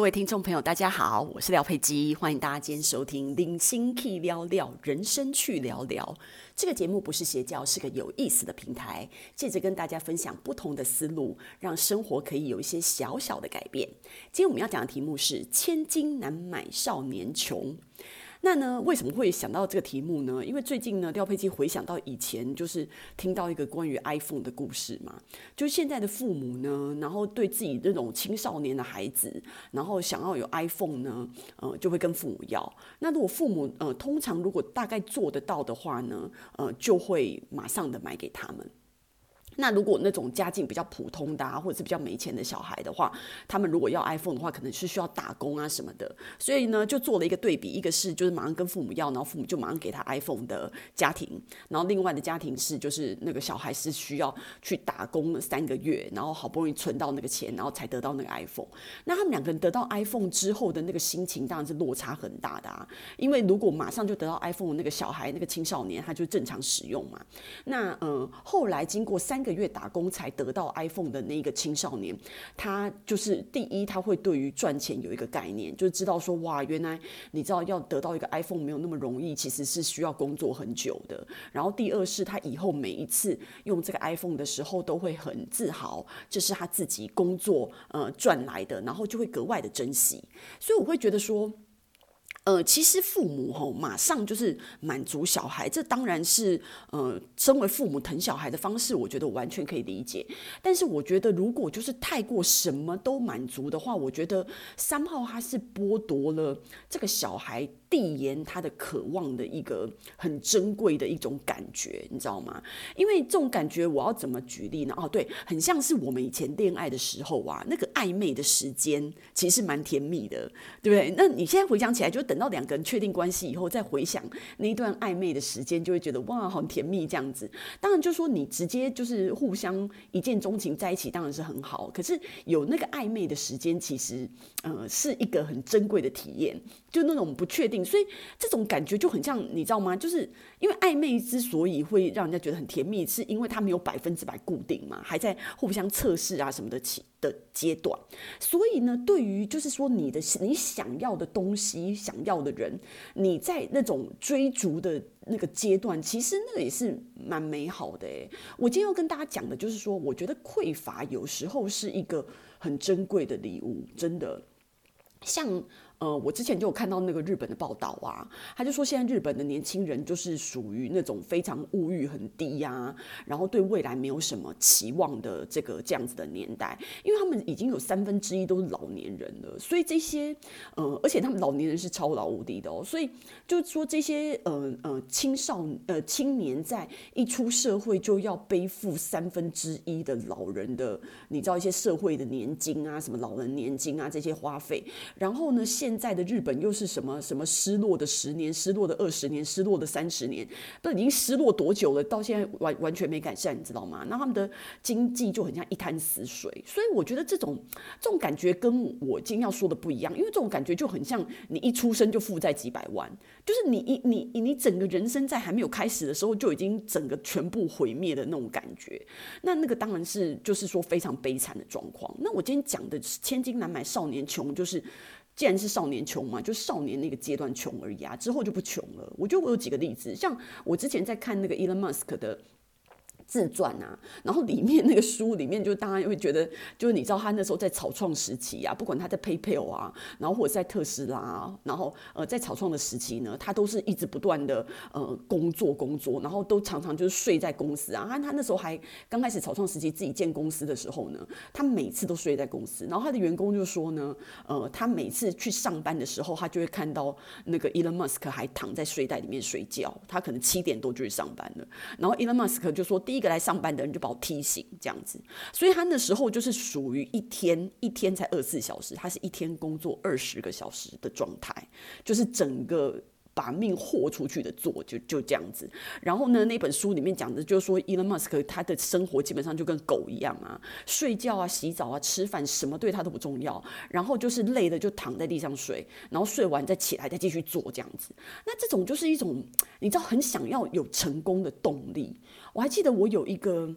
各位听众朋友，大家好，我是廖佩基，欢迎大家今天收听《零星 key 聊聊人生去聊聊》这个节目，不是邪教，是个有意思的平台，借着跟大家分享不同的思路，让生活可以有一些小小的改变。今天我们要讲的题目是“千金难买少年穷”。那呢，为什么会想到这个题目呢？因为最近呢，廖佩基回想到以前，就是听到一个关于 iPhone 的故事嘛。就现在的父母呢，然后对自己这种青少年的孩子，然后想要有 iPhone 呢，呃，就会跟父母要。那如果父母呃，通常如果大概做得到的话呢，呃，就会马上的买给他们。那如果那种家境比较普通的啊，或者是比较没钱的小孩的话，他们如果要 iPhone 的话，可能是需要打工啊什么的。所以呢，就做了一个对比，一个是就是马上跟父母要，然后父母就马上给他 iPhone 的家庭，然后另外的家庭是就是那个小孩是需要去打工三个月，然后好不容易存到那个钱，然后才得到那个 iPhone。那他们两个人得到 iPhone 之后的那个心情当然是落差很大的啊，因为如果马上就得到 iPhone，那个小孩那个青少年他就正常使用嘛。那嗯，后来经过三三个。月打工才得到 iPhone 的那个青少年，他就是第一，他会对于赚钱有一个概念，就知道说，哇，原来你知道要得到一个 iPhone 没有那么容易，其实是需要工作很久的。然后第二是，他以后每一次用这个 iPhone 的时候，都会很自豪，这是他自己工作呃赚来的，然后就会格外的珍惜。所以我会觉得说。呃，其实父母吼马上就是满足小孩，这当然是呃，身为父母疼小孩的方式，我觉得完全可以理解。但是我觉得，如果就是太过什么都满足的话，我觉得三号他是剥夺了这个小孩。递延他的渴望的一个很珍贵的一种感觉，你知道吗？因为这种感觉，我要怎么举例呢？哦，对，很像是我们以前恋爱的时候啊，那个暧昧的时间其实蛮甜蜜的，对不对？那你现在回想起来，就等到两个人确定关系以后，再回想那一段暧昧的时间，就会觉得哇，好甜蜜这样子。当然，就说你直接就是互相一见钟情在一起，当然是很好。可是有那个暧昧的时间，其实呃是一个很珍贵的体验，就那种不确定。所以这种感觉就很像，你知道吗？就是因为暧昧之所以会让人家觉得很甜蜜，是因为它没有百分之百固定嘛，还在互相测试啊什么的起的阶段。所以呢，对于就是说你的你想要的东西、想要的人，你在那种追逐的那个阶段，其实那个也是蛮美好的诶。我今天要跟大家讲的就是说，我觉得匮乏有时候是一个很珍贵的礼物，真的像。呃，我之前就有看到那个日本的报道啊，他就说现在日本的年轻人就是属于那种非常物欲很低呀、然后对未来没有什么期望的这个这样子的年代，因为他们已经有三分之一都是老年人了，所以这些呃，而且他们老年人是超老无敌的哦，所以就是说这些呃呃青少呃青年在一出社会就要背负三分之一的老人的，你知道一些社会的年金啊，什么老人年金啊这些花费，然后呢现现在的日本又是什么什么失落的十年、失落的二十年、失落的三十年，都已经失落多久了？到现在完完全没改善，你知道吗？那他们的经济就很像一滩死水。所以我觉得这种这种感觉跟我今天要说的不一样，因为这种感觉就很像你一出生就负债几百万，就是你一你你你整个人生在还没有开始的时候就已经整个全部毁灭的那种感觉。那那个当然是就是说非常悲惨的状况。那我今天讲的千金难买少年穷，就是。既然是少年穷嘛，就少年那个阶段穷而已啊，之后就不穷了。我觉得我有几个例子，像我之前在看那个 Elon Musk 的。自传啊，然后里面那个书里面就大家会觉得，就是你知道他那时候在草创时期啊，不管他在 PayPal 啊，然后或者在特斯拉啊，然后呃在草创的时期呢，他都是一直不断的呃工作工作，然后都常常就是睡在公司啊。他他那时候还刚开始草创时期自己建公司的时候呢，他每次都睡在公司，然后他的员工就说呢，呃他每次去上班的时候，他就会看到那个 Elon Musk 还躺在睡袋里面睡觉，他可能七点多就去上班了，然后 Elon Musk 就说第一。一个来上班的人就把我踢醒，这样子，所以他那时候就是属于一天一天才二十四小时，他是一天工作二十个小时的状态，就是整个把命豁出去的做，就就这样子。然后呢，那本书里面讲的就是说，Elon Musk 他的生活基本上就跟狗一样啊，睡觉啊、洗澡啊、吃饭，什么对他都不重要。然后就是累了就躺在地上睡，然后睡完再起来再继续做这样子。那这种就是一种你知道很想要有成功的动力。我还记得我有一个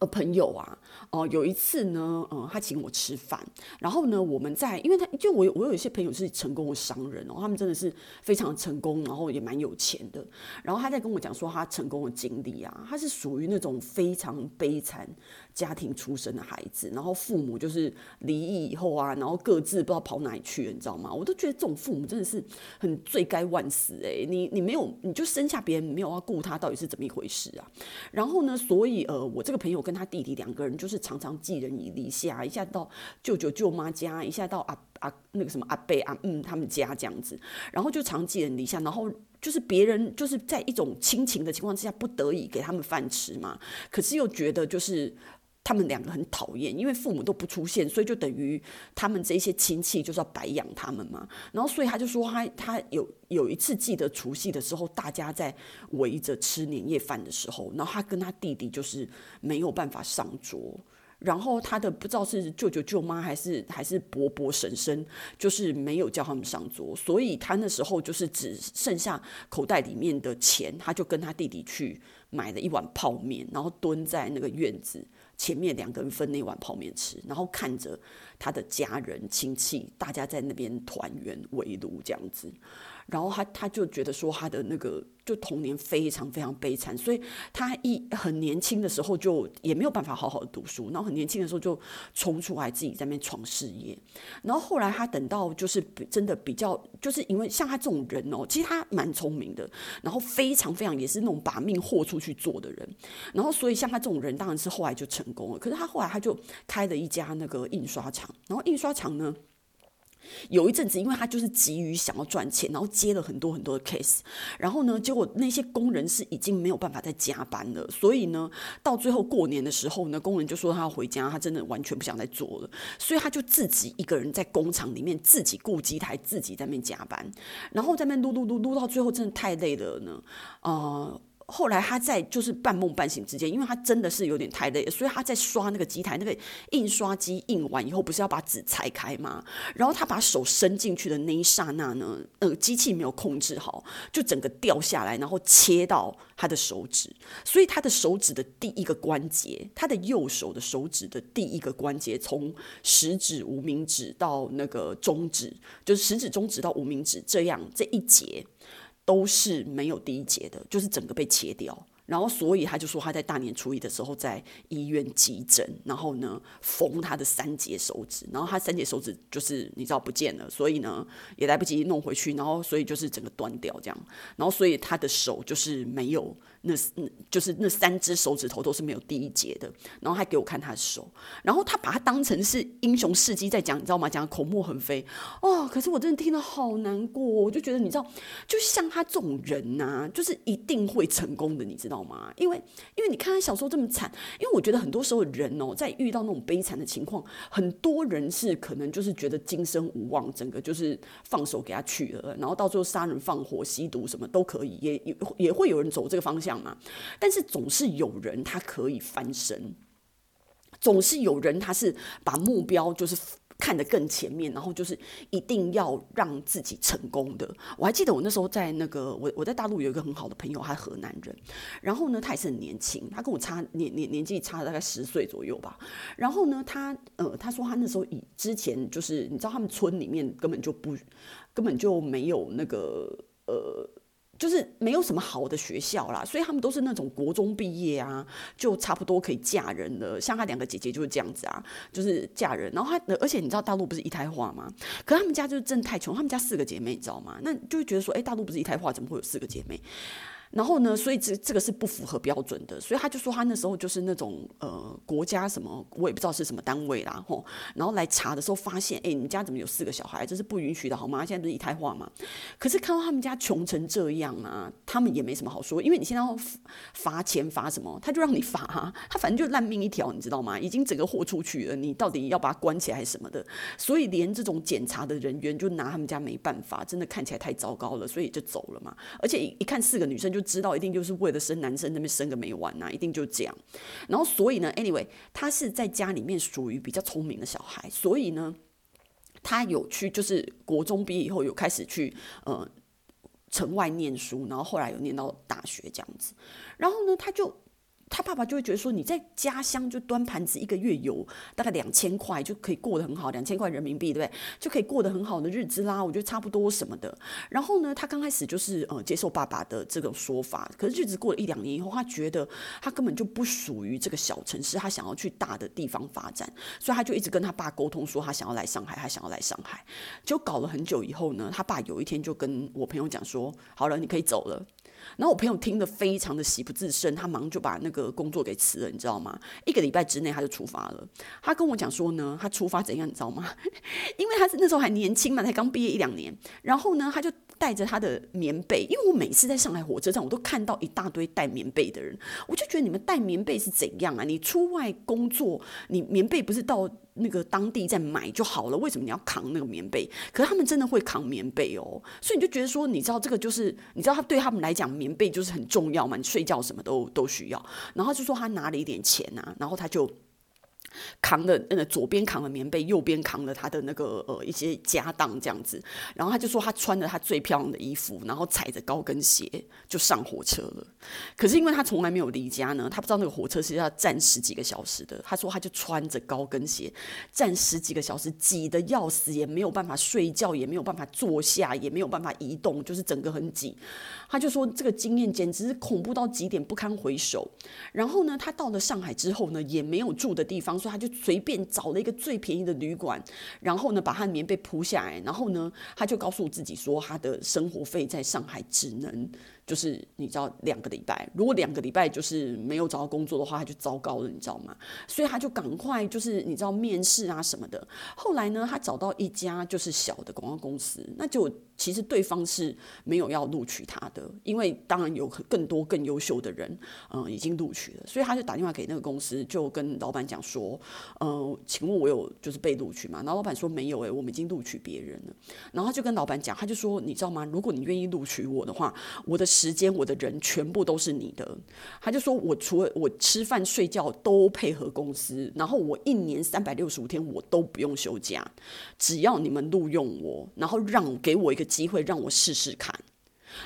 呃，朋友啊，哦、有一次呢，嗯、他请我吃饭，然后呢，我们在，因为他就我我有一些朋友是成功的商人哦，他们真的是非常成功，然后也蛮有钱的，然后他在跟我讲说他成功的经历啊，他是属于那种非常悲惨家庭出身的孩子，然后父母就是离异以后啊，然后各自不知道跑哪里去了，你知道吗？我都觉得这种父母真的是很罪该万死哎、欸，你你没有你就生下别人没有要顾他，到底是怎么一回事啊？然后呢，所以呃，我这个朋友跟他弟弟两个人就是常常寄人篱离下，一下到舅舅舅妈家，一下到阿阿那个什么阿伯阿嗯他们家这样子，然后就常寄人篱下，然后就是别人就是在一种亲情的情况之下，不得已给他们饭吃嘛，可是又觉得就是。他们两个很讨厌，因为父母都不出现，所以就等于他们这些亲戚就是要白养他们嘛。然后，所以他就说他他有有一次记得除夕的时候，大家在围着吃年夜饭的时候，然后他跟他弟弟就是没有办法上桌，然后他的不知道是舅舅舅妈还是还是伯伯婶婶，就是没有叫他们上桌，所以他那时候就是只剩下口袋里面的钱，他就跟他弟弟去买了一碗泡面，然后蹲在那个院子。前面两个人分那碗泡面吃，然后看着他的家人亲戚，大家在那边团圆围炉这样子。然后他他就觉得说他的那个就童年非常非常悲惨，所以他一很年轻的时候就也没有办法好好的读书，然后很年轻的时候就冲出来自己在那边闯事业。然后后来他等到就是真的比较，就是因为像他这种人哦，其实他蛮聪明的，然后非常非常也是那种把命豁出去做的人。然后所以像他这种人当然是后来就成成功了。可是他后来他就开了一家那个印刷厂，然后印刷厂呢。有一阵子，因为他就是急于想要赚钱，然后接了很多很多的 case，然后呢，结果那些工人是已经没有办法再加班了，所以呢，到最后过年的时候呢，工人就说他要回家，他真的完全不想再做了，所以他就自己一个人在工厂里面自己顾机台，自己在那边加班，然后在那边撸撸撸撸到最后真的太累了呢，呃。后来他在就是半梦半醒之间，因为他真的是有点太累，所以他在刷那个机台，那个印刷机印完以后，不是要把纸裁开吗？然后他把手伸进去的那一刹那呢，呃，机器没有控制好，就整个掉下来，然后切到他的手指，所以他的手指的第一个关节，他的右手的手指的第一个关节，从食指、无名指到那个中指，就是食指、中指到无名指这样这一节。都是没有第一节的，就是整个被切掉，然后所以他就说他在大年初一的时候在医院急诊，然后呢缝他的三节手指，然后他三节手指就是你知道不见了，所以呢也来不及弄回去，然后所以就是整个断掉这样，然后所以他的手就是没有。那那就是那三只手指头都是没有第一节的，然后还给我看他的手，然后他把他当成是英雄事迹在讲，你知道吗？讲口沫横飞哦。可是我真的听了好难过，我就觉得你知道，就像他这种人呐、就是一定会成功的，你知道吗？因为因为你看他小时候这么惨，因为我觉得很多时候人哦，在遇到那种悲惨的情况，很多人是可能就是觉得今生无望，整个就是放手给他去了，然后到最后杀人放火、吸毒什么都可以，也也也会有人走这个方向嘛。但是总是有人他可以翻身，总是有人他是把目标就是看得更前面，然后就是一定要让自己成功的。我还记得我那时候在那个我我在大陆有一个很好的朋友，他是河南人，然后呢他也是很年轻，他跟我差年年年纪差了大概十岁左右吧。然后呢他呃他说他那时候以之前就是你知道他们村里面根本就不根本就没有那个呃。就是没有什么好的学校啦，所以他们都是那种国中毕业啊，就差不多可以嫁人了。像她两个姐姐就是这样子啊，就是嫁人。然后她，而且你知道大陆不是一胎化吗？可他们家就是真的太穷，他们家四个姐妹，你知道吗？那就会觉得说，哎，大陆不是一胎化，怎么会有四个姐妹？然后呢，所以这这个是不符合标准的，所以他就说他那时候就是那种呃国家什么我也不知道是什么单位啦吼，然后来查的时候发现，哎，你们家怎么有四个小孩？这是不允许的好吗？现在不是一胎化吗？可是看到他们家穷成这样啊，他们也没什么好说，因为你现在要罚钱罚什么，他就让你罚啊，他反正就烂命一条，你知道吗？已经整个豁出去了，你到底要把他关起来还是什么的？所以连这种检查的人员就拿他们家没办法，真的看起来太糟糕了，所以就走了嘛。而且一一看四个女生就。知道一定就是为了生男生那边生个没完呐、啊，一定就这样。然后所以呢，anyway，他是在家里面属于比较聪明的小孩，所以呢，他有去就是国中毕业以后有开始去呃城外念书，然后后来有念到大学这样子。然后呢，他就他爸爸就会觉得说，你在家乡就端盘子，一个月有大概两千块就可以过得很好，两千块人民币，对不对？就可以过得很好的日子啦。我觉得差不多什么的。然后呢，他刚开始就是呃接受爸爸的这种说法，可是日子过了一两年以后，他觉得他根本就不属于这个小城市，他想要去大的地方发展，所以他就一直跟他爸沟通说，他想要来上海，他想要来上海。就搞了很久以后呢，他爸有一天就跟我朋友讲说，好了，你可以走了。然后我朋友听得非常的喜不自胜，他忙就把那个工作给辞了，你知道吗？一个礼拜之内他就出发了。他跟我讲说呢，他出发怎样，你知道吗？因为他是那时候还年轻嘛，才刚毕业一两年。然后呢，他就带着他的棉被，因为我每次在上海火车站，我都看到一大堆带棉被的人，我就觉得你们带棉被是怎样啊？你出外工作，你棉被不是到那个当地再买就好了，为什么你要扛那个棉被？可是他们真的会扛棉被哦，所以你就觉得说，你知道这个就是，你知道他对他们来讲，棉被就是很重要嘛，你睡觉什么都都需要。然后就说他拿了一点钱啊，然后他就。扛的那个左边扛了棉被，右边扛了他的那个呃一些家当这样子，然后他就说他穿着他最漂亮的衣服，然后踩着高跟鞋就上火车了。可是因为他从来没有离家呢，他不知道那个火车是要站十几个小时的。他说他就穿着高跟鞋站十几个小时，挤得要死，也没有办法睡觉，也没有办法坐下，也没有办法移动，就是整个很挤。他就说这个经验简直是恐怖到极点，不堪回首。然后呢，他到了上海之后呢，也没有住的地方。所以他就随便找了一个最便宜的旅馆，然后呢，把他的棉被铺下来，然后呢，他就告诉自己说，他的生活费在上海只能。就是你知道两个礼拜，如果两个礼拜就是没有找到工作的话，他就糟糕了，你知道吗？所以他就赶快就是你知道面试啊什么的。后来呢，他找到一家就是小的广告公司，那就其实对方是没有要录取他的，因为当然有更多更优秀的人，嗯，已经录取了。所以他就打电话给那个公司，就跟老板讲说，嗯，请问我有就是被录取吗？然后老板说没有，诶，我们已经录取别人了。然后他就跟老板讲，他就说你知道吗？如果你愿意录取我的话，我的。时间，我的人全部都是你的。他就说，我除了我吃饭睡觉都配合公司，然后我一年三百六十五天我都不用休假，只要你们录用我，然后让给我一个机会让我试试看。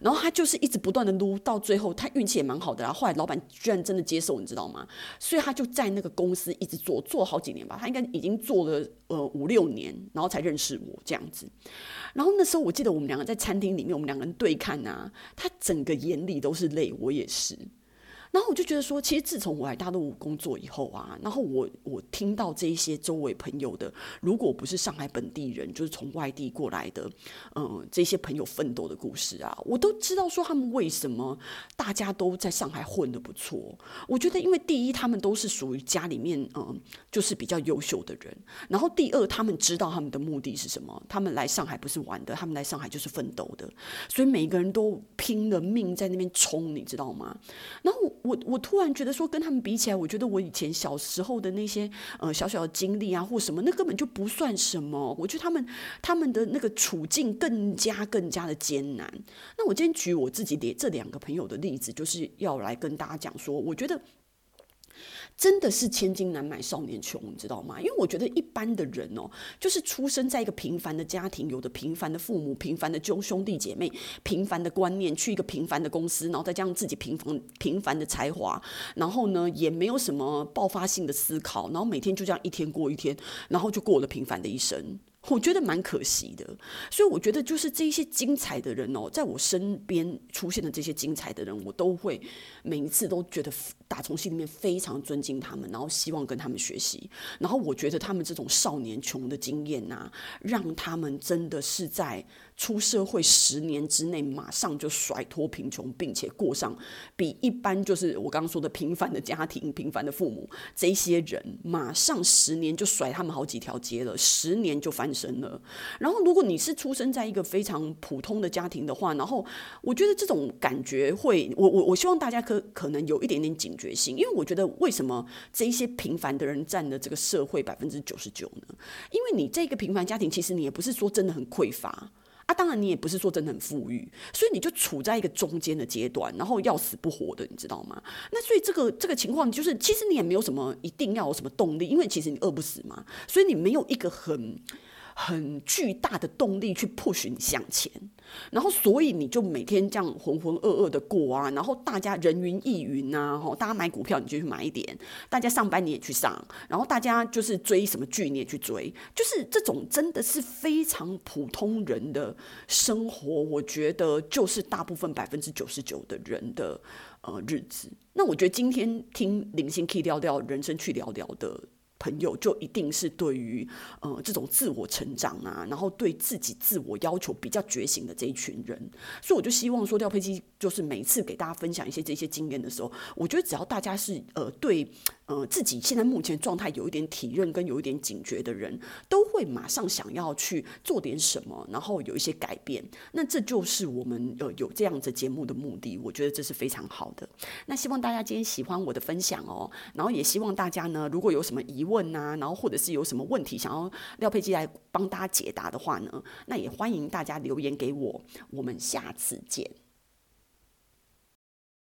然后他就是一直不断的撸，到最后他运气也蛮好的。然后后来老板居然真的接受，你知道吗？所以他就在那个公司一直做，做好几年吧。他应该已经做了呃五六年，然后才认识我这样子。然后那时候我记得我们两个在餐厅里面，我们两个人对看啊，他整个眼里都是泪，我也是。然后我就觉得说，其实自从我来大陆工作以后啊，然后我我听到这一些周围朋友的，如果不是上海本地人，就是从外地过来的，嗯，这些朋友奋斗的故事啊，我都知道说他们为什么大家都在上海混得不错。我觉得，因为第一，他们都是属于家里面嗯，就是比较优秀的人，然后第二，他们知道他们的目的是什么，他们来上海不是玩的，他们来上海就是奋斗的，所以每个人都拼了命在那边冲，你知道吗？然后。我我突然觉得说，跟他们比起来，我觉得我以前小时候的那些呃小小的经历啊，或什么，那根本就不算什么。我觉得他们他们的那个处境更加更加的艰难。那我今天举我自己的这两个朋友的例子，就是要来跟大家讲说，我觉得。真的是千金难买少年穷，你知道吗？因为我觉得一般的人哦，就是出生在一个平凡的家庭，有的平凡的父母、平凡的兄兄弟姐妹、平凡的观念，去一个平凡的公司，然后再加上自己平凡平凡的才华，然后呢，也没有什么爆发性的思考，然后每天就这样一天过一天，然后就过了平凡的一生。我觉得蛮可惜的，所以我觉得就是这些精彩的人哦，在我身边出现的这些精彩的人，我都会每一次都觉得打从心里面非常尊敬他们，然后希望跟他们学习。然后我觉得他们这种少年穷的经验呐，让他们真的是在。出社会十年之内，马上就甩脱贫穷，并且过上比一般就是我刚刚说的平凡的家庭、平凡的父母这些人，马上十年就甩他们好几条街了，十年就翻身了。然后，如果你是出生在一个非常普通的家庭的话，然后我觉得这种感觉会，我我我希望大家可可能有一点点警觉性，因为我觉得为什么这一些平凡的人占了这个社会百分之九十九呢？因为你这个平凡家庭，其实你也不是说真的很匮乏。啊，当然你也不是说真的很富裕，所以你就处在一个中间的阶段，然后要死不活的，你知道吗？那所以这个这个情况就是，其实你也没有什么一定要有什么动力，因为其实你饿不死嘛，所以你没有一个很很巨大的动力去 push 你向前，然后所以你就每天这样浑浑噩噩的过啊，然后大家人云亦云啊，吼，大家买股票你就去买一点，大家上班你也去上，然后大家就是追什么剧你也去追，就是这种真的是非常普通人的生活，我觉得就是大部分百分之九十九的人的呃日子。那我觉得今天听零星 K 聊聊人生去聊聊的。朋友就一定是对于呃这种自我成长啊，然后对自己自我要求比较觉醒的这一群人，所以我就希望说廖佩基就是每次给大家分享一些这些经验的时候，我觉得只要大家是呃对呃自己现在目前状态有一点体认跟有一点警觉的人，都会马上想要去做点什么，然后有一些改变。那这就是我们呃有这样子节目的目的，我觉得这是非常好的。那希望大家今天喜欢我的分享哦，然后也希望大家呢，如果有什么疑问问啊，然后或者是有什么问题想要廖佩基来帮大家解答的话呢，那也欢迎大家留言给我。我们下次见。